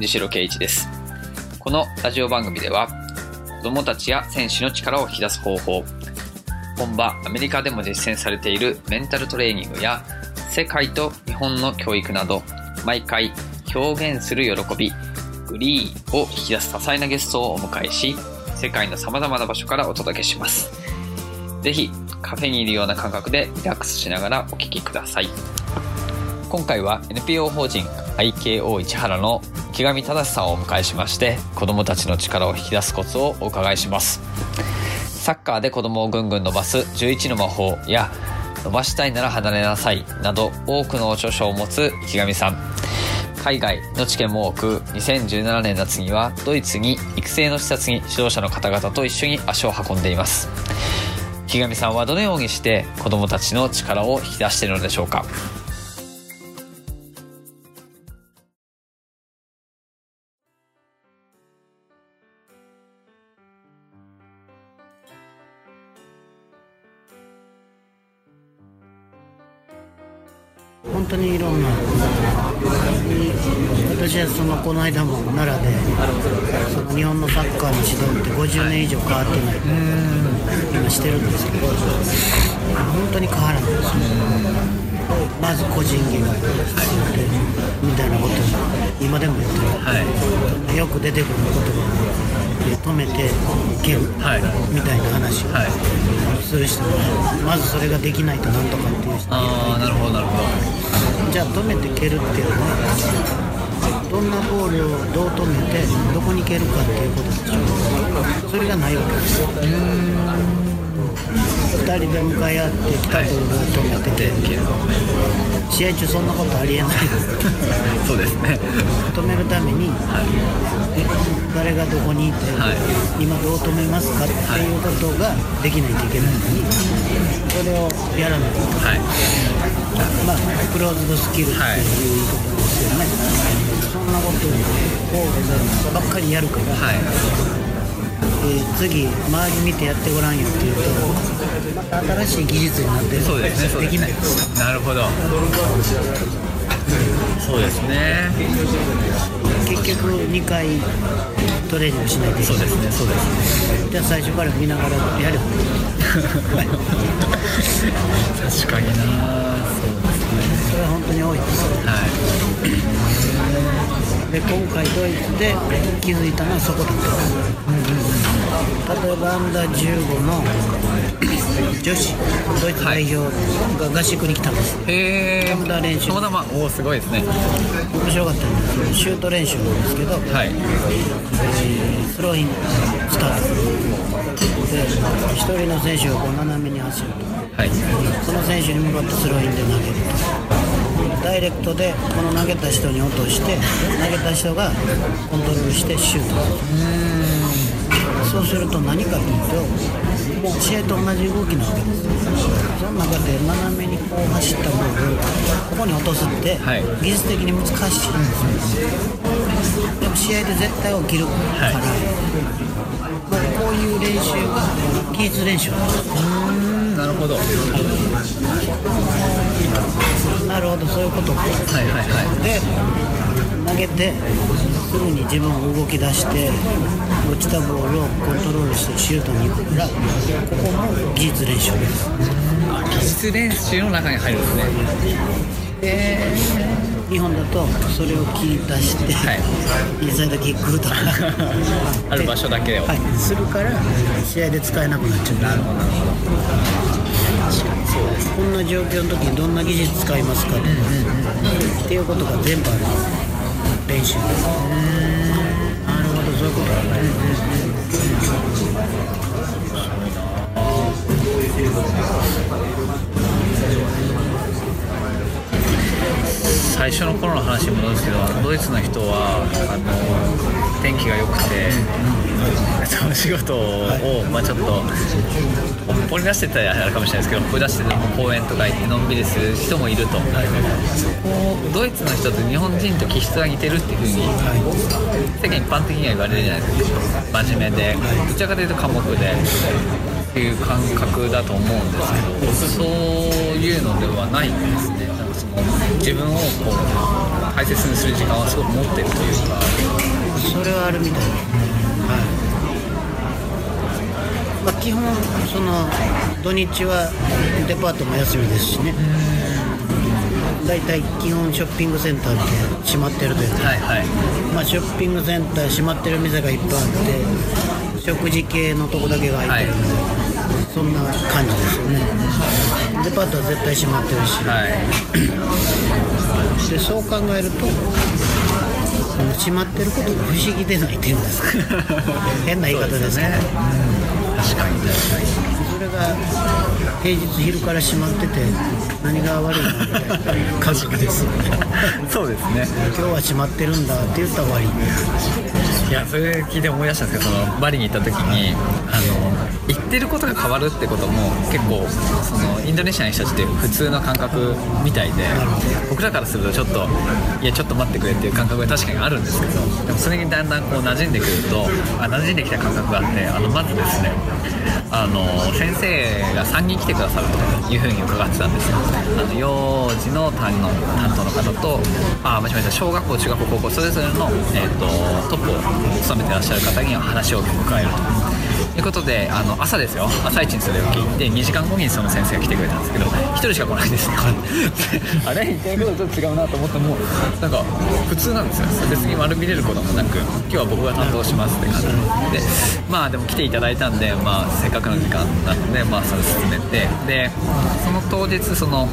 西野圭一です。このラジオ番組では、子供たちや選手の力を引き出す方法、本場アメリカでも実践されているメンタルトレーニングや、世界と日本の教育など、毎回表現する喜び、グリーを引き出す多彩なゲストをお迎えし、世界の様々な場所からお届けします。ぜひ、カフェにいるような感覚でリラックスしながらお聞きください。今回は NPO 法人 IKO 市原の木上忠さんをお迎えしまして子どもたちの力を引き出すコツをお伺いします。サッカーで子供をぐんぐん伸ばす11の魔法や伸ばしたいなら離れなさいなど多くの著書を持つ木上さん。海外の知見も多く2017年夏にはドイツに育成の視察に指導者の方々と一緒に足を運んでいます。木上さんはどのようにして子どもたちの力を引き出しているのでしょうか？本当にいろんな。私はそのこの間も奈良でその日本のサッカーの指導って50年以上変わってない今してるんですけど本当に変わらないです。まず個人技がみたいなことを今でも言ってる、はい。よく出てくる言葉で止めて蹴るはいみたいな話。をはい。する人もまずそれができないとなんとかっていう人ああなるほどなるほど。じゃあ止めて蹴るっていうのはどんなボールをどう止めてどこに蹴るかっていうことでしょそれがないわけですよ2人で向かい合ってきたボールを止めて蹴る試合中そんなことありえない。そうですね。止めるために、え誰がどこにいて、はい今どう止めますかっていうことができないといけないのにそれをやらないと。はいまあ、クローズドスキルっていう言い方ですよね、そんなことをばっかりやるから、次、周り見てやってごらんよっていうと、また新しい技術になってそうです。ねそうできです。ねないです。なるほどそうです。ね結局、2回トレーニングしないといけない、そうです。ねそうです。ねじゃあ最初から見ながらやればいい、確かになそれは本当に多いです。はいで今回ドイツで気づいたのはそこだった、例えばアンダー15の女子ドイツ代表が合宿に来たんですへえ。たまたま練習。たまたまおおすごいですね。面白かったんですシュート練習なんですけど、はい。スローインスタート。で一人の選手がこう斜めに走ると。はい。その選手に向かってスローインで投げると。ダイレクトでこの投げた人に落として投げた人がコントロールしてシュートそうすると何かというともう試合と同じ動きなわけですその中で斜めにこう走ったボールをここに落とすってはい。技術的に難しいんですよ。でも試合で絶対起きるから、はいまあこういう練習が技術練習なんですうんなるほど。はいなるほどそういうことか。はいはい。で投げてすぐに自分も動き出して落ちたボールをコントロールしてシュートに行く。からここも技術練習です。技術練習の中に入るんですね。え日本だとそれを聞い出して、はい。インサイドキックとか ある場所だけを。はい、するから試合で使えなくなっちゃう。なるほどなるほど。確かにそうです。こんな状況の時にどんな技術使いますかとか、っていうことが全部ある練習。なるほどそういうことだね、最初の頃の話に戻るんですけどドイツの人はあの天気が良くて、その仕事を、まあ、ちょっとほっぽり出してたらあれかもしれないですけどほっぽり出してて公園とか行ってのんびりする人もいると、そこドイツの人って日本人と気質が似てるっていうふうに世間一般的には言われるじゃないですか。真面目でどちらかというと寡黙でっていう感覚だと思うんですけどそういうのではないんですね。なんかその自分をこう大切にする時間はすごく持ってるというかそれはあるみたいです、はい。まあ、基本その土日はデパートも休みですしね。大体基本ショッピングセンターって閉まってるというか、はいはい。まあ、ショッピングセンター閉まってる店がいっぱいあって食事系のとこだけが開いてるんで、そんな感じですよね。デパートは絶対閉まってるし、はい。でそう考えるとその閉まってることが不思議でないっていうんですか。変な言い方ですけど。確かに確かに。それが平日昼から閉まってて何が悪いのみたいな。感覚ですよねそうですね。今日は閉まってるんだって言ったら終わり。いやそれ聞いて思い出したんですけどそのバリに行った時にあの言ってることが変わるってことも結構そのインドネシアの人たちって普通の感覚みたいで僕らからするとちょっといやちょっと待ってくれっていう感覚が確かにあるんですけどでもそれにだんだんこう馴染んでくるとあ馴染んできた感覚があってあのまずですねあの先生が3人来てくださるというふうに伺ってたんですよあの幼児の担の担当の方とあ間違えた小学校中学校高校それぞれの、えー、とトップを務めてらっしゃる方に話を伺えると。ということであの朝ですよ。朝一にそれを聞いて2時間後にその先生が来てくれたんですけど1人しか来ないんですよ あれ？言ってることとちょっと違うなと思ってもなんか普通なんですよ。別に悪びれることもなく今日は僕が担当しますって感じ。でまあでも来ていただいたんで、まあ、せっかくの時間なので、まあ、それ進めて。でその当日その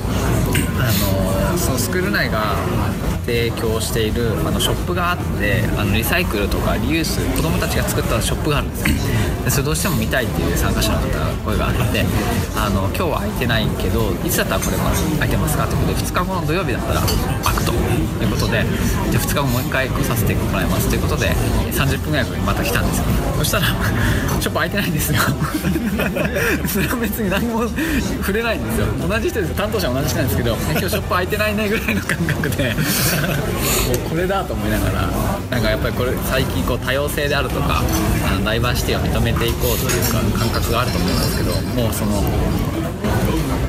あのそのスクール内が提供しているあのショップがあってあのリサイクルとかリユース子供たちが作ったショップがあるんですよ。でそれどうしても見たいっていう参加者の方が声があってあの今日は空いてないけどいつだったらこれ空いてますか？ってことで2日後の土曜日だったら開くと。いうことでじゃあ2日後もう1回来させてもらいます。ということで30分ぐらい後にまた来たんですよ。そしたらショップ開いてないんですよ。それは別に何も触れないんですよ。同じ人です。よ担当者は同じ人なんですけど今日ショップ開いてないねぐらいの感覚で。もうこれだと思いながらなんかやっぱりこれ最近こう多様性であるとかあのダイバーシティを認めていこうというか感覚があると思うんですけどもうその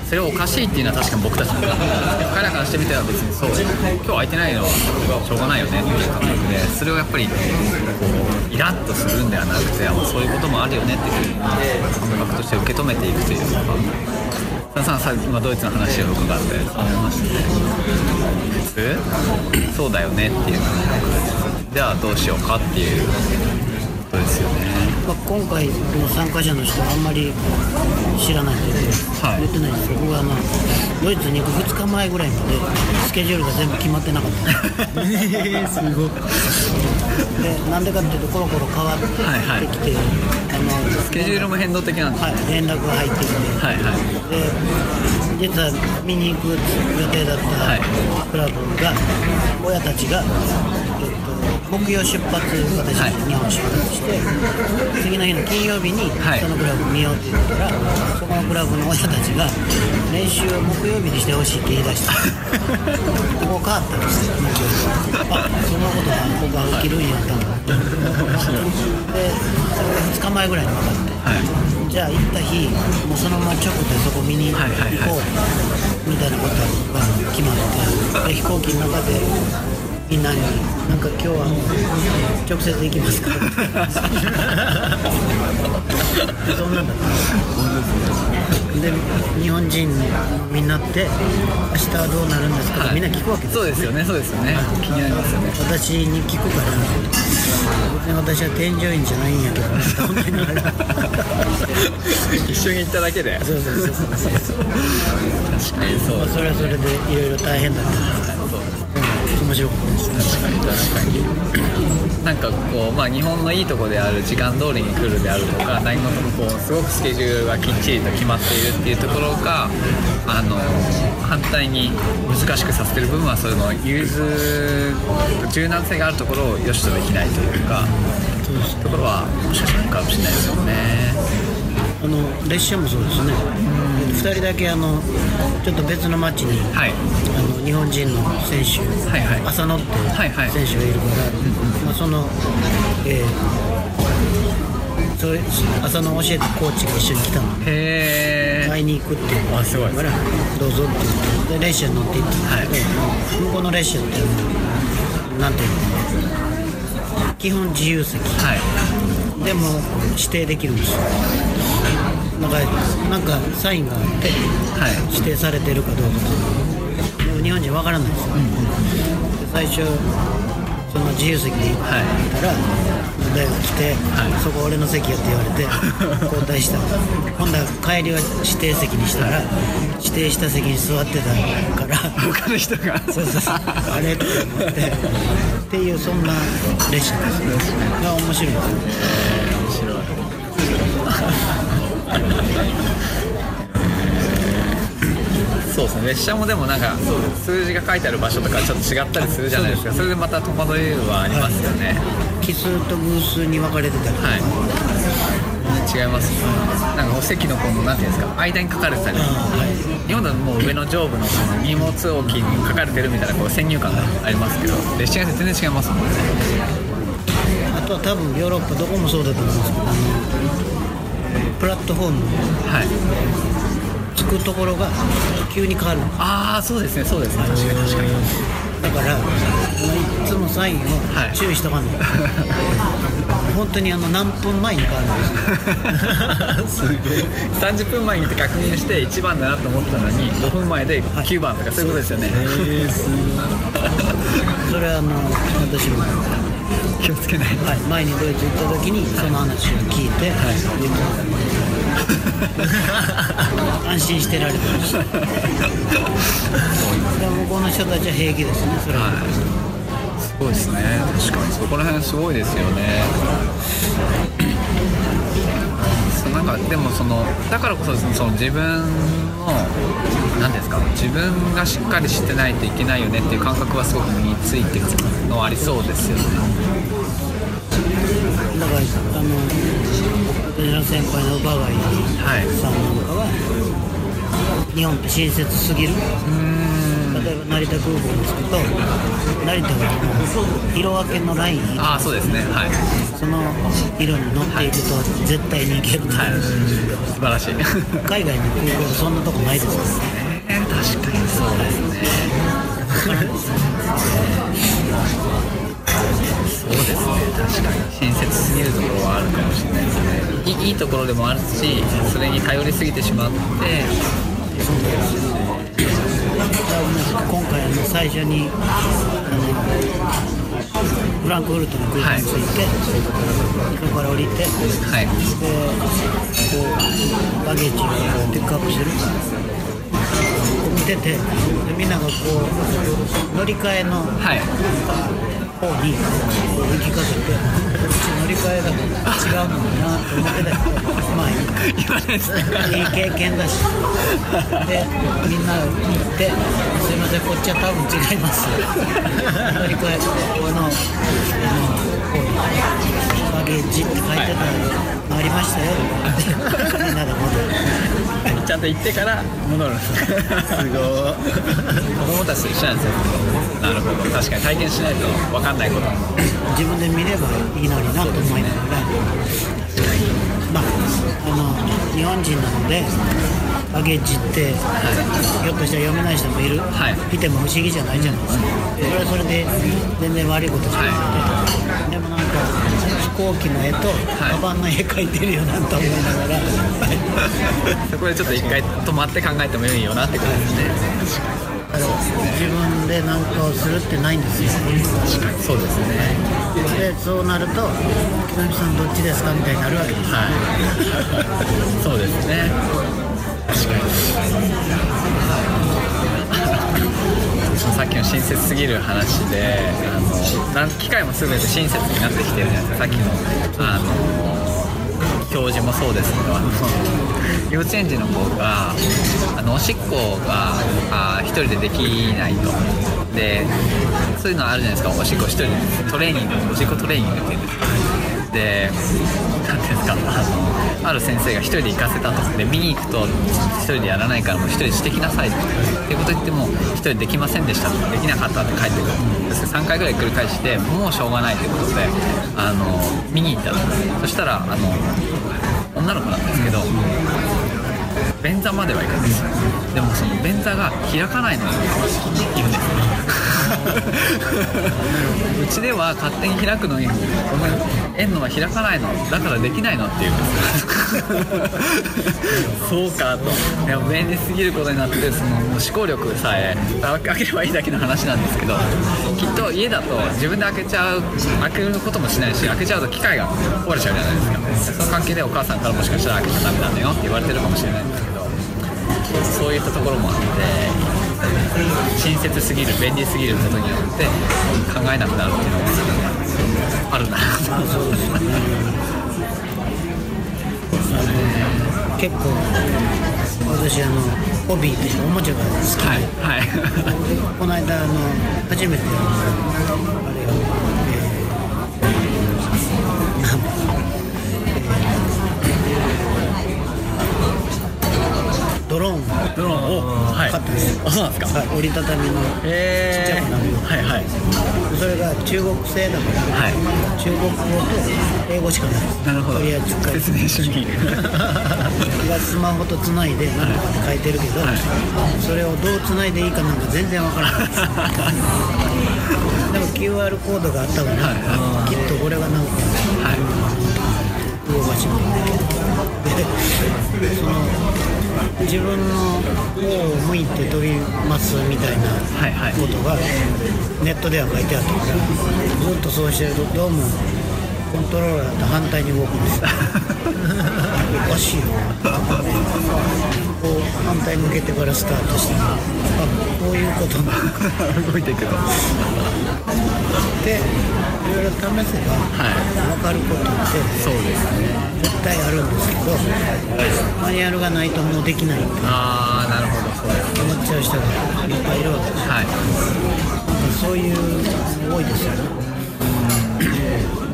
それをおかしいっていうのは確かに僕たちの感覚なんですけど彼らからしてみたら別にそう今日空いてないのはしょうがないよねっていう感覚でそれをやっぱりこうイラッとするんではなくてそういうこともあるよねっていうふうに感覚として受け止めていくというか。さんさ今ドイツの話を伺って思いまして普通そうだよねっていう感覚でじゃあどうしようかっていうことですよね。まあ、今回の参加者の人はあんまり知らないというか、はい。言ってないんですけど僕はあのドイツに行く2日前ぐらいまでスケジュールが全部決まってなかった。んですえすごいでなんでかっていうとコロコロ変わってきて、あのスケジュールも変動的なんですはい連絡が入ってきて。はいはい。で実は見に行く予定だったはい。クラブが、親たちが、えっと、木曜出発私、はい日本出発して次の日の金曜日にはい。そのクラブ見ようって言ったら、そこのクラブの親たちが練習を木曜日にしてほしいって言い出してここ変わったんですよ木曜日あそんなことが僕は起きるんやったんだ。でそれが2日前ぐらいに分かってはい。じゃあ行った日もうそのまま直でそこ見に行はいはいはい。こうみたいなことが決まってで飛行機の中でみんなに「なんか今日は直接行きますか?」そんなんだった？で日本人みんなって「明日はどうなるんですか?」ってみんな聞くわけですそうですよね。そうですよね。気になりますよね。私に聞くから。別に私は添乗員じゃないんやけど。一緒に行っただけで。そうそうそうそう。確かにそうまあ、それはそれでいろいろ大変だった。んですけど、うん、面白かったです確かに確かに。なんかこうまあ日本のいいとこである時間通りに来るであるとか何事もこうすごくスケジュールがきっちりと決まっているっていうところがあの反対に難しくさせてる部分はその融通柔軟性があるところを良しとできないというかところはもしかしたらあるかもしれないですよね。あの列車もそうですね、2人だけあのちょっと別の町に、はい。あの日本人の選手、はいはい。浅野ってはいはい。選手がいるから、まあ、その、えーそれ浅野教えたコーチが一緒に来たの。へえ会いに行くっていうあすごい。からどうぞって言ってで列車に乗って行ったんだけど、向こうの列車ってなんていうの？基本自由席。はい。でも指定できるんですよなんかなんかサインがあってはい。指定されてるかどうか。でも日本人わからないんですよ、で最初その自由席に行ったら、大学来て、はい。そこ俺の席やって言われて 交代した。今度は帰りは指定席にしたら指定した席に座ってたから他の人が。そうそうそう。あれ？って思って。っていうそんな列車です。が面白いです。よ そうですね。列車もでもなんか数字が書いてある場所とかちょっと違ったりするじゃないですか。それでまた戸惑いはありますよね。奇数と偶数に分かれてたりはい。違います。なんかお席のこのなんていうんですか。間に書かれてたり。日本だともう上の上部の荷物置きに書かれてるみたいなこう先入観がありますけど。列車によって全然違いますもんね。あとは多分ヨーロッパどこもそうだと思うんですけどプラットフォームはい着くところが急に変わる。ああそうですねそうですね。確かに確かに。だからいつもサインをはい。注意しとかない、本当にあの何分前に変わるんですよ すげえ。30分前に行って確認して1番だなと思ったのに5分前で9番とかそういうことですよね、それはあの私も、は気をつけないい、前にドイツ行った時にその話を聞いて、安心してられてましたで向 こうの人たちは平気ですねそれは、はい。すごいですね。確かにそこら辺すごいですよね。なんかでもそのだからこそその自分の何ですか？自分がしっかりしてないといけないよねっていう感覚はすごく身についてるのはありそうですよね。だからあの私の先輩のバガイさんなんかは日本って親切すぎる例えば成田空港に着くと成田が色分けのライン。ああそうですね。はい。その色に乗っていくと絶対に行ける、はい。素晴らしい。海外の空港そんなとこないですからえー確かにそうですね。そうですね確かに。親切すぎるところはあるかもしれないですね。いいいいところでもあるしそれに頼りすぎてしまって今回あの最初にフランクフルトの空港に着いて、そこから降りてではい。こうバゲージをピックアップする。見ててでみんながこう乗り換えのはい方にこう行きかけてこっち乗り換えだと違うのになと思ってたけどまあいい言わないですねいい経験だし。でみんな行って「すいませんこっちは多分違います」乗り換えこのあのこうバゲージって書いてたのありましたよ。ってみんなで戻るちゃんと行ってから戻るんですすごい子供たちと一緒なんですよ。なるほど。確かに体験しないと分かんないこと。も自分で見ればいいのになと思いながら、まあ、あの日本人なのでバゲージって、ひょっとしたら読めない人もいる、はい。いても不思議じゃないじゃないですか。それはそれで全然悪いことじゃなくて、でもなんか飛行機の絵とカバンの絵描いてるよなと思いながら、そこでちょっと一回止まって考えてもいいよなってことで。すね自分で何かをするってないんですよ。確かにそうですね。でそうなると「北見さんどっちですか?」みたいになるわけですはい。そうですねさっきの親切すぎる話であのなん機械も全て親切になってきてるじゃないですか。さっきのあの教授もそうですけどあの幼稚園児の子があのおしっこがあ一人でできないと。でそういうのあるじゃないですか。おしっこ一人でトレーニングおしっこトレーニングっていうんですか。で何ていうんですかあのある先生が1人で行かせたと。で見に行くと1人でやらないからもう1人してきなさいっていうこと言っても1人できませんでした。とかできなかったって帰ってくる。そして3回ぐらい繰り返してもうしょうがないということであの見に行ったとそしたらあの女の子なんですけど便座までは行くんですでもその便座が開かないのに言うんですうちでは勝手に開くのにごめん円のは開かないのだからできないのって言うんですそうか。といや便利すぎることになってそのもう思考力さえ開ければいいだけの話なんですけどきっと家だと自分で開けちゃう開けることもしないし開けちゃうと機械が壊れちゃうじゃない。ですかその関係でお母さんか。らもしか。したら開けちゃダメなんだよって言われてるか。もしれないんですけどそういったところもあって親切すぎる便利すぎることによって考えなくなるっていうのはあるな。結構私あのホビーというかおもちゃが好きで、はいはい。この間あの初めてあれを、はい買ったんです。あそうなんですか。はい、折りたたみのへちっちゃくなるよ。はいはい。それが中国製だから、はい。中国語と英語しかない。なるほど。とりあえず説明書にがスマホとつないで何とかって書いてるけど、はい。それをどうつないでいいかなんか全然わからない。ですでも QR コードがあったから、きっとこれがなんかはい。動かしもでその自分の方を向いて飛びますみたいなことがネットでは書いてあった。からずっとそうしてるとどうもコントローラーと反対に動くんですよ。おかしいよ。こう反対向けてからスタートしてあこういうこと。な 動いていくとでいろいろ試せばはい。分かることってそうですね。絶対あるんですけどマニュアルがないともうできないってああなるほどそうです。思っちゃう人がいっぱいいるわけですはい。そういうの多いですよね。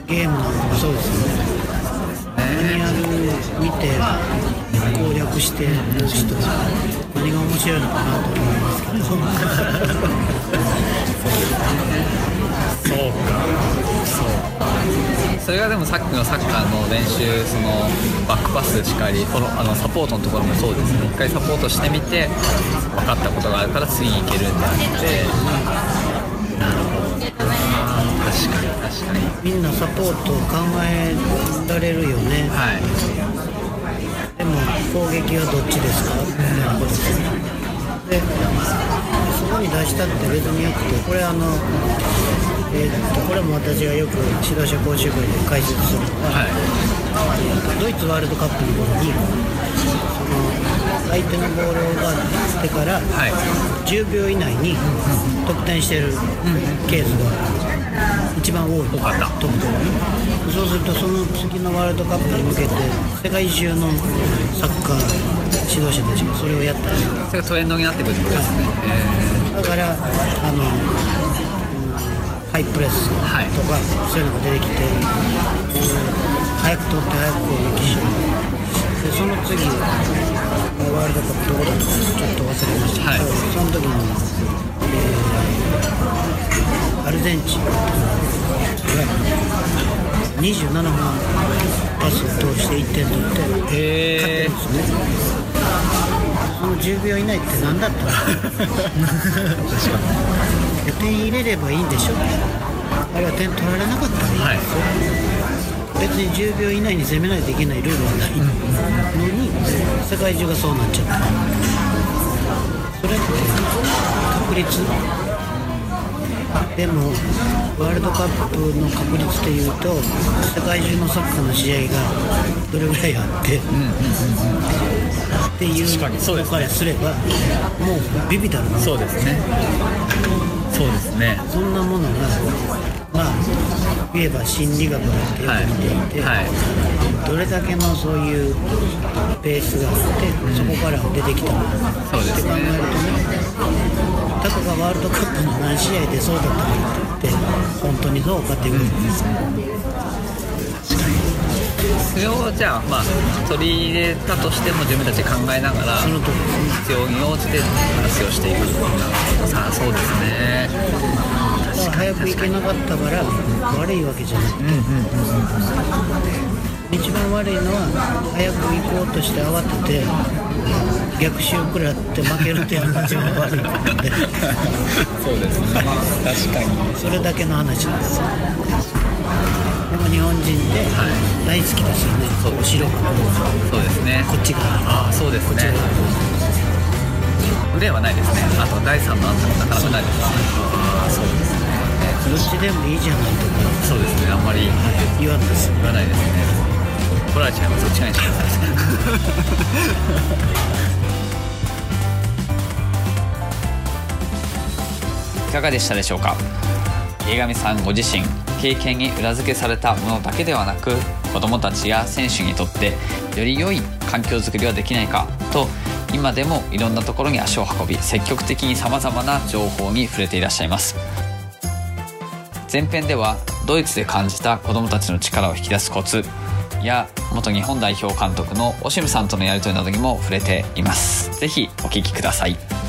ゲームなんかも。そうですよね。マニュアル見て攻略してる人は何が面白いのかなと思いますけど そうか。そう。それがでもさっきのサッカーの練習そのバックパスしかりフォロあのサポートのところもそうですね。一回サポートしてみて分かったことがあるから次に行けるんで。あってなるほど。確かに確かにみんなサポートを考えられるよね。はい。でも攻撃はどっちですか？みたいなことですよねでそこに出したって別によくてこれあのえこれも私がよく指導者講習会で解説するのがはい。ドイツワールドカップの頃にその相手のボールを奪ってからはい。10秒以内に得点してるケースが一番多い得点そうするとその次のワールドカップに向けて世界中のサッカー指導者たちがそれをやったり。それがトレンドになってくるってことですね。だからあのうんハイプレスとか、はい。そういうのが出てきて、うん早く取って早く攻撃しでその次ワールドカップどこだったかちょっと忘れましたけど、はい。その時に、えーアルゼンチンが27本パスを通して1点取ってへ勝ってるんですよね。その10秒以内って何だったの？点入れればいいんでしょあれは点取られなかったらいいんはい。別に10秒以内に攻めないといけないルールはないのに世界中がそうなっちゃった。それって確率。でもワールドカップの確率でいうと世界中のサッカーの試合がどれぐらいあって、っていう確かにそうですね。のからすればもうビビたるな。そうですねそうですね。そんなものがまあ言えば心理学だってよく見ていて、はい。どれだけのそういうベースがあって、そこから出てきたのかそうですねって考えるとねタコがワールドカップの何試合でそうだったかって言って本当にそうかっていうことです、それをじゃあまあ取り入れたとしても自分たちで考えながら必要に応じて話をしていくさあそうですね。早く行けなかったから悪いわけじゃない、一番悪いのは早く行こうとして慌てて逆襲食らって負けるっていうのが一番悪いことで。そうですね。確かに。それだけの話なんですよ。でも日本人って大好きですよね、そう後ろそうですね。こっち側。ああそうですね。腕はないですね。あと第三のアンサーもなかなかないですああそうですね。どっちでもいいじゃないとか。そうですね。あんまり言わんです。言わないですね。怒られちゃいますそっちがにしますいかがでしたでしょうか？家上さんご自身経験に裏付けされたものだけではなく子どもたちや選手にとってより良い環境づくりはできないかと今でもいろんなところに足を運び積極的にさまざまな情報に触れていらっしゃいます。前編ではドイツで感じた子どもたちの力を引き出すコツや元日本代表監督のオシムさんとのやり取りなどにも触れています。ぜひお聞きください。